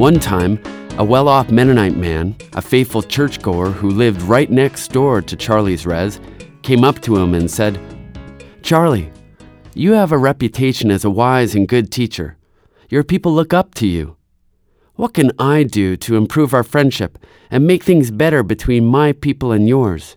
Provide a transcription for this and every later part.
One time, a well off Mennonite man, a faithful churchgoer who lived right next door to Charlie's res, came up to him and said, Charlie, you have a reputation as a wise and good teacher. Your people look up to you. What can I do to improve our friendship and make things better between my people and yours?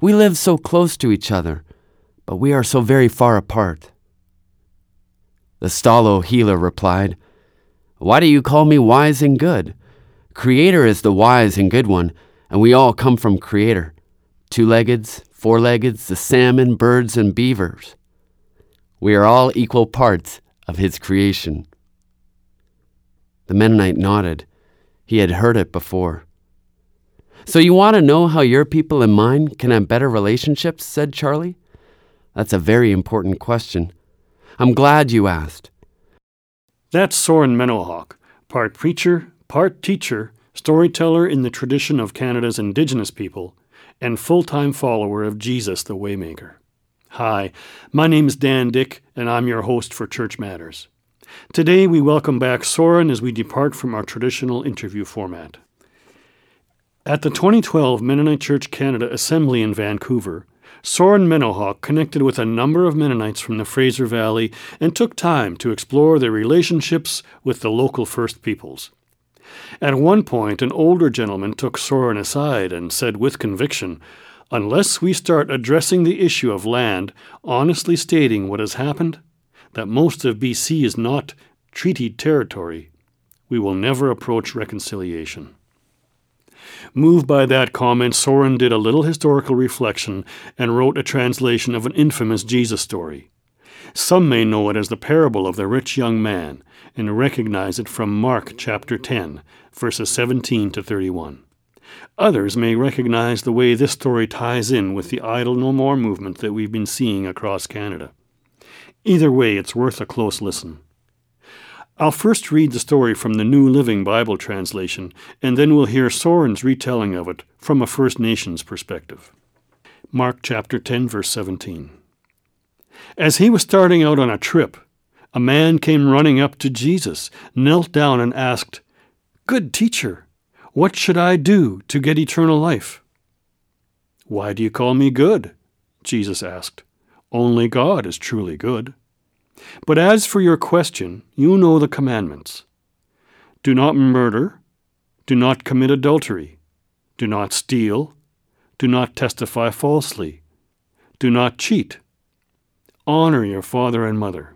We live so close to each other, but we are so very far apart. The Stalo healer replied, Why do you call me wise and good? Creator is the wise and good one, and we all come from Creator. Two leggeds, four leggeds, the salmon, birds, and beavers. We are all equal parts of His creation. The Mennonite nodded. He had heard it before. So you want to know how your people and mine can have better relationships? said Charlie. That's a very important question. I'm glad you asked. That's Soren MennoHawk, part preacher, part teacher, storyteller in the tradition of Canada's Indigenous people, and full time follower of Jesus the Waymaker. Hi, my name is Dan Dick, and I'm your host for Church Matters. Today we welcome back Soren as we depart from our traditional interview format. At the 2012 Mennonite Church Canada Assembly in Vancouver, Soren MennoHawk connected with a number of Mennonites from the Fraser Valley and took time to explore their relationships with the local First Peoples. At one point, an older gentleman took Soren aside and said with conviction, Unless we start addressing the issue of land, honestly stating what has happened, that most of BC is not treaty territory, we will never approach reconciliation. Moved by that comment, Soren did a little historical reflection and wrote a translation of an infamous Jesus story. Some may know it as the parable of the rich young man and recognize it from Mark chapter 10, verses 17 to 31. Others may recognize the way this story ties in with the Idle No More movement that we've been seeing across Canada. Either way, it's worth a close listen. I'll first read the story from the New Living Bible translation, and then we'll hear Soren's retelling of it from a First Nations perspective. Mark chapter 10, verse 17. As he was starting out on a trip, a man came running up to Jesus, knelt down, and asked, Good teacher, what should I do to get eternal life? Why do you call me good? Jesus asked. Only God is truly good. But as for your question, you know the commandments do not murder, do not commit adultery, do not steal, do not testify falsely, do not cheat, honor your father and mother.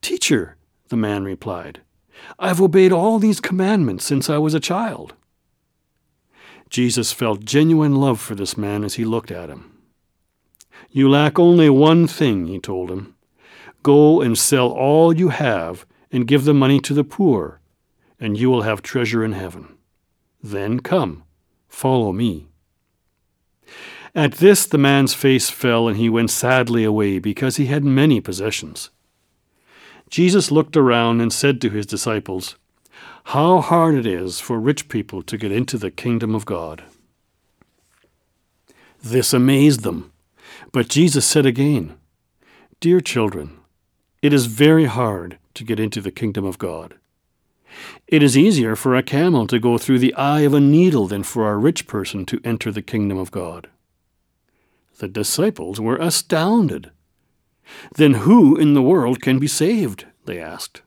Teacher, the man replied, I have obeyed all these commandments since I was a child. Jesus felt genuine love for this man as he looked at him. You lack only one thing, he told him. Go and sell all you have and give the money to the poor, and you will have treasure in heaven. Then come, follow me. At this the man's face fell, and he went sadly away, because he had many possessions. Jesus looked around and said to his disciples, How hard it is for rich people to get into the kingdom of God. This amazed them. But Jesus said again, Dear children, it is very hard to get into the kingdom of God. It is easier for a camel to go through the eye of a needle than for a rich person to enter the kingdom of God. The disciples were astounded. Then who in the world can be saved? they asked.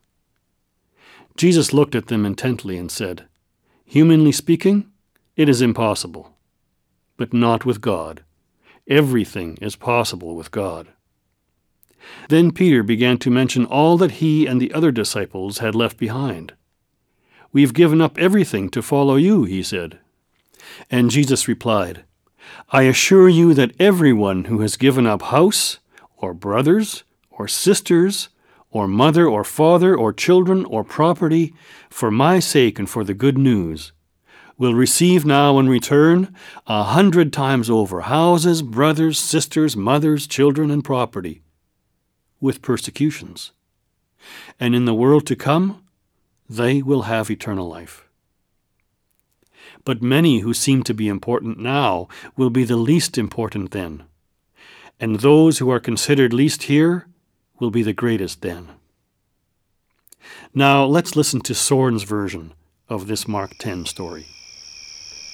Jesus looked at them intently and said, Humanly speaking, it is impossible, but not with God. Everything is possible with God. Then Peter began to mention all that he and the other disciples had left behind. We've given up everything to follow you, he said. And Jesus replied, I assure you that everyone who has given up house, or brothers, or sisters, or mother, or father, or children, or property, for my sake and for the good news, will receive now in return a hundred times over houses, brothers, sisters, mothers, children, and property with persecutions. And in the world to come, they will have eternal life. But many who seem to be important now will be the least important then, and those who are considered least here will be the greatest then. Now let's listen to Soren's version of this Mark 10 story.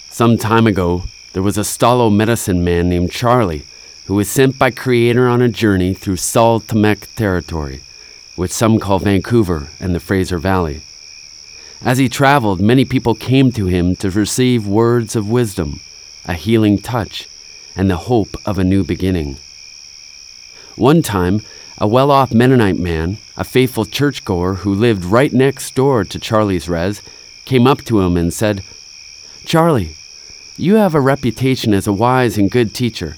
Some time ago, there was a Stalo medicine man named Charlie who was sent by Creator on a journey through S'ólh Téméxw territory, which some call Vancouver and the Fraser Valley. As he traveled, many people came to him to receive words of wisdom, a healing touch, and the hope of a new beginning. One time, a well off Mennonite man, a faithful churchgoer who lived right next door to Charlie's res, came up to him and said, Charlie, you have a reputation as a wise and good teacher.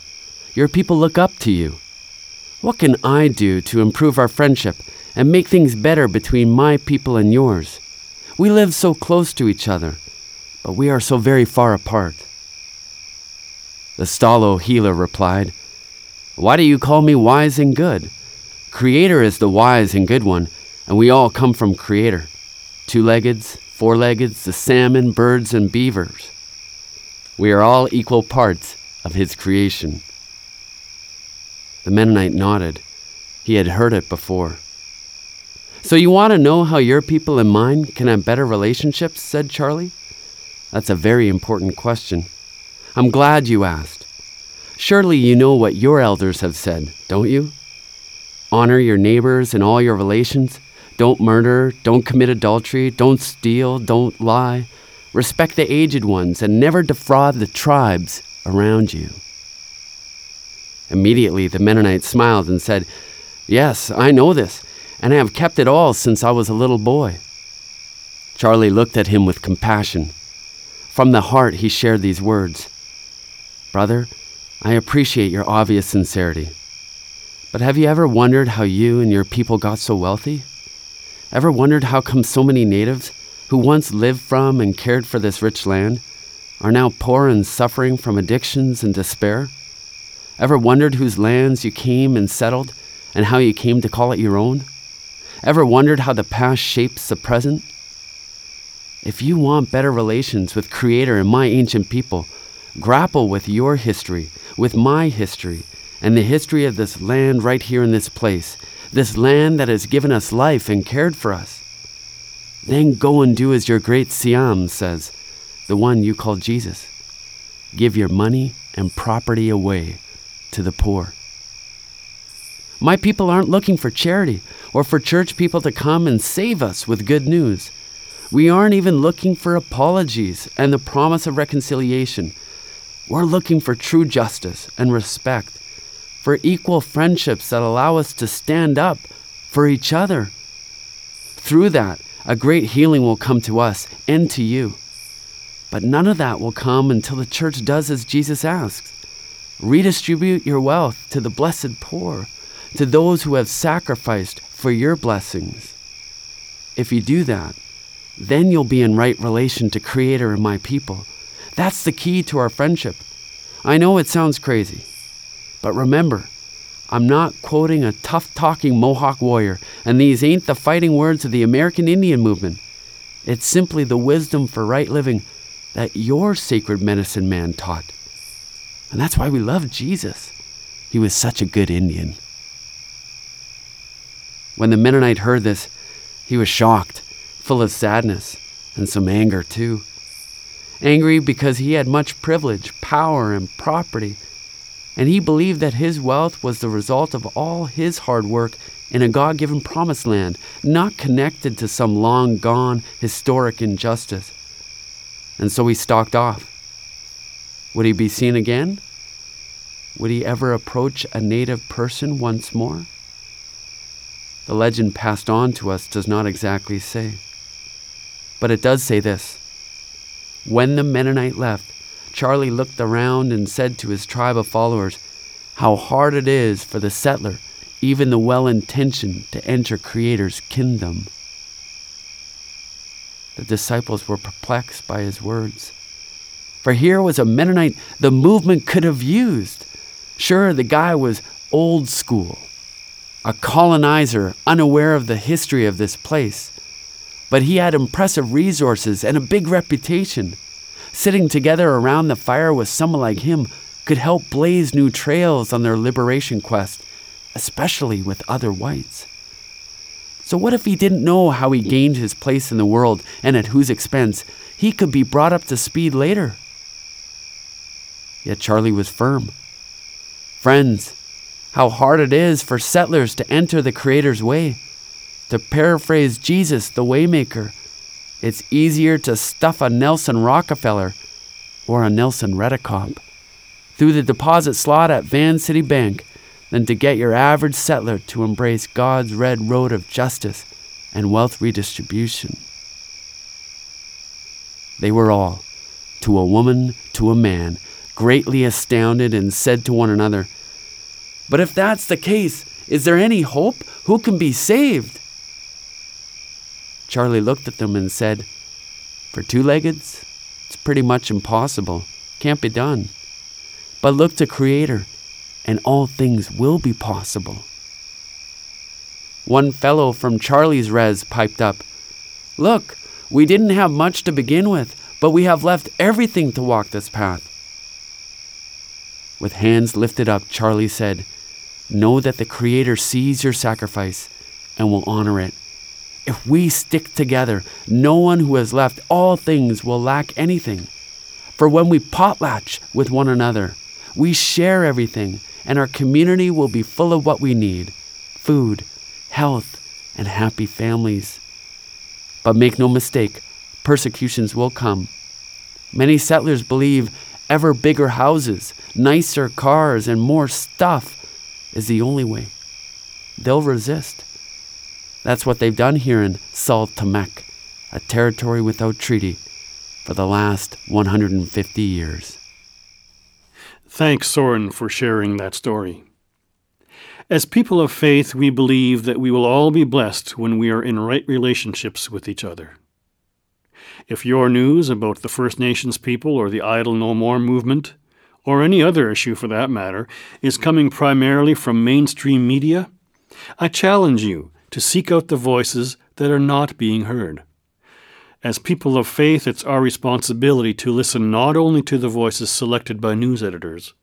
Your people look up to you. What can I do to improve our friendship and make things better between my people and yours? We live so close to each other, but we are so very far apart. The Stalo healer replied, Why do you call me wise and good? Creator is the wise and good one, and we all come from Creator. Two leggeds, four leggeds, the salmon, birds, and beavers. We are all equal parts of His creation. The Mennonite nodded. He had heard it before. So you want to know how your people and mine can have better relationships? said Charlie. That's a very important question. I'm glad you asked. Surely you know what your elders have said, don't you? Honor your neighbors and all your relations. Don't murder, don't commit adultery, don't steal, don't lie. Respect the aged ones and never defraud the tribes around you. Immediately the Mennonite smiled and said, Yes, I know this and I have kept it all since I was a little boy. Charlie looked at him with compassion. From the heart, he shared these words Brother, I appreciate your obvious sincerity. But have you ever wondered how you and your people got so wealthy? Ever wondered how come so many natives, who once lived from and cared for this rich land, are now poor and suffering from addictions and despair? Ever wondered whose lands you came and settled and how you came to call it your own? Ever wondered how the past shapes the present? If you want better relations with Creator and my ancient people, grapple with your history, with my history, and the history of this land right here in this place, this land that has given us life and cared for us. Then go and do as your great Siam says, the one you call Jesus. Give your money and property away to the poor. My people aren't looking for charity or for church people to come and save us with good news. We aren't even looking for apologies and the promise of reconciliation. We're looking for true justice and respect, for equal friendships that allow us to stand up for each other. Through that, a great healing will come to us and to you. But none of that will come until the church does as Jesus asks redistribute your wealth to the blessed poor to those who have sacrificed for your blessings. If you do that, then you'll be in right relation to Creator and my people. That's the key to our friendship. I know it sounds crazy, but remember, I'm not quoting a tough talking Mohawk warrior, and these ain't the fighting words of the American Indian movement. It's simply the wisdom for right living that your sacred medicine man taught. And that's why we love Jesus. He was such a good Indian. When the Mennonite heard this, he was shocked, full of sadness, and some anger too. Angry because he had much privilege, power, and property, and he believed that his wealth was the result of all his hard work in a God given promised land, not connected to some long gone historic injustice. And so he stalked off. Would he be seen again? Would he ever approach a native person once more? the legend passed on to us does not exactly say. But it does say this When the Mennonite left, Charlie looked around and said to his tribe of followers, How hard it is for the settler, even the well intentioned, to enter Creator's kingdom. The disciples were perplexed by his words. For here was a Mennonite the movement could have used. Sure, the guy was old school, a colonizer unaware of the history of this place. But he had impressive resources and a big reputation. Sitting together around the fire with someone like him could help blaze new trails on their liberation quest, especially with other whites. So, what if he didn't know how he gained his place in the world and at whose expense? He could be brought up to speed later. Yet Charlie was firm. Friends, how hard it is for settlers to enter the Creator's way. To paraphrase Jesus, the Waymaker, it's easier to stuff a Nelson Rockefeller or a Nelson Redekop through the deposit slot at Vancity Bank than to get your average settler to embrace God's red road of justice and wealth redistribution. They were all, to a woman, to a man, greatly astounded and said to one another, But if that's the case, is there any hope? Who can be saved? Charlie looked at them and said, For two leggeds, it's pretty much impossible. Can't be done. But look to Creator, and all things will be possible. One fellow from Charlie's res piped up, Look, we didn't have much to begin with, but we have left everything to walk this path. With hands lifted up, Charlie said, Know that the Creator sees your sacrifice and will honor it. If we stick together, no one who has left all things will lack anything. For when we potlatch with one another, we share everything, and our community will be full of what we need food, health, and happy families. But make no mistake, persecutions will come. Many settlers believe ever bigger houses, nicer cars, and more stuff is the only way. They'll resist. That's what they've done here in S'ólh Téméxw, a territory without treaty, for the last 150 years. Thanks, Soren, for sharing that story. As people of faith, we believe that we will all be blessed when we are in right relationships with each other. If your news about the First Nations people or the Idle No More movement, or any other issue for that matter, is coming primarily from mainstream media, I challenge you to seek out the voices that are not being heard. As people of faith, it's our responsibility to listen not only to the voices selected by news editors,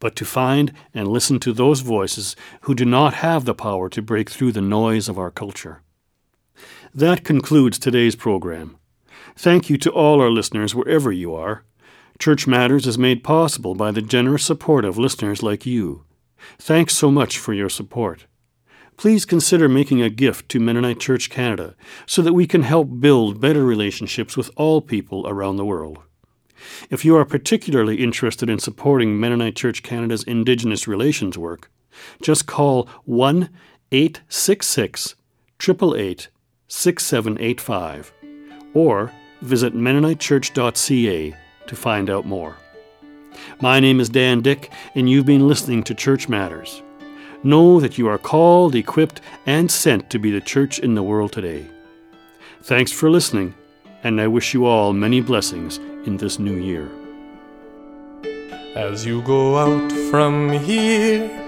but to find and listen to those voices who do not have the power to break through the noise of our culture. That concludes today's program. Thank you to all our listeners wherever you are. Church Matters is made possible by the generous support of listeners like you. Thanks so much for your support please consider making a gift to Mennonite Church Canada so that we can help build better relationships with all people around the world. If you are particularly interested in supporting Mennonite Church Canada's Indigenous relations work, just call 1 866 888 6785 or visit MennoniteChurch.ca to find out more. My name is Dan Dick, and you've been listening to Church Matters. Know that you are called, equipped, and sent to be the church in the world today. Thanks for listening, and I wish you all many blessings in this new year. As you go out from here,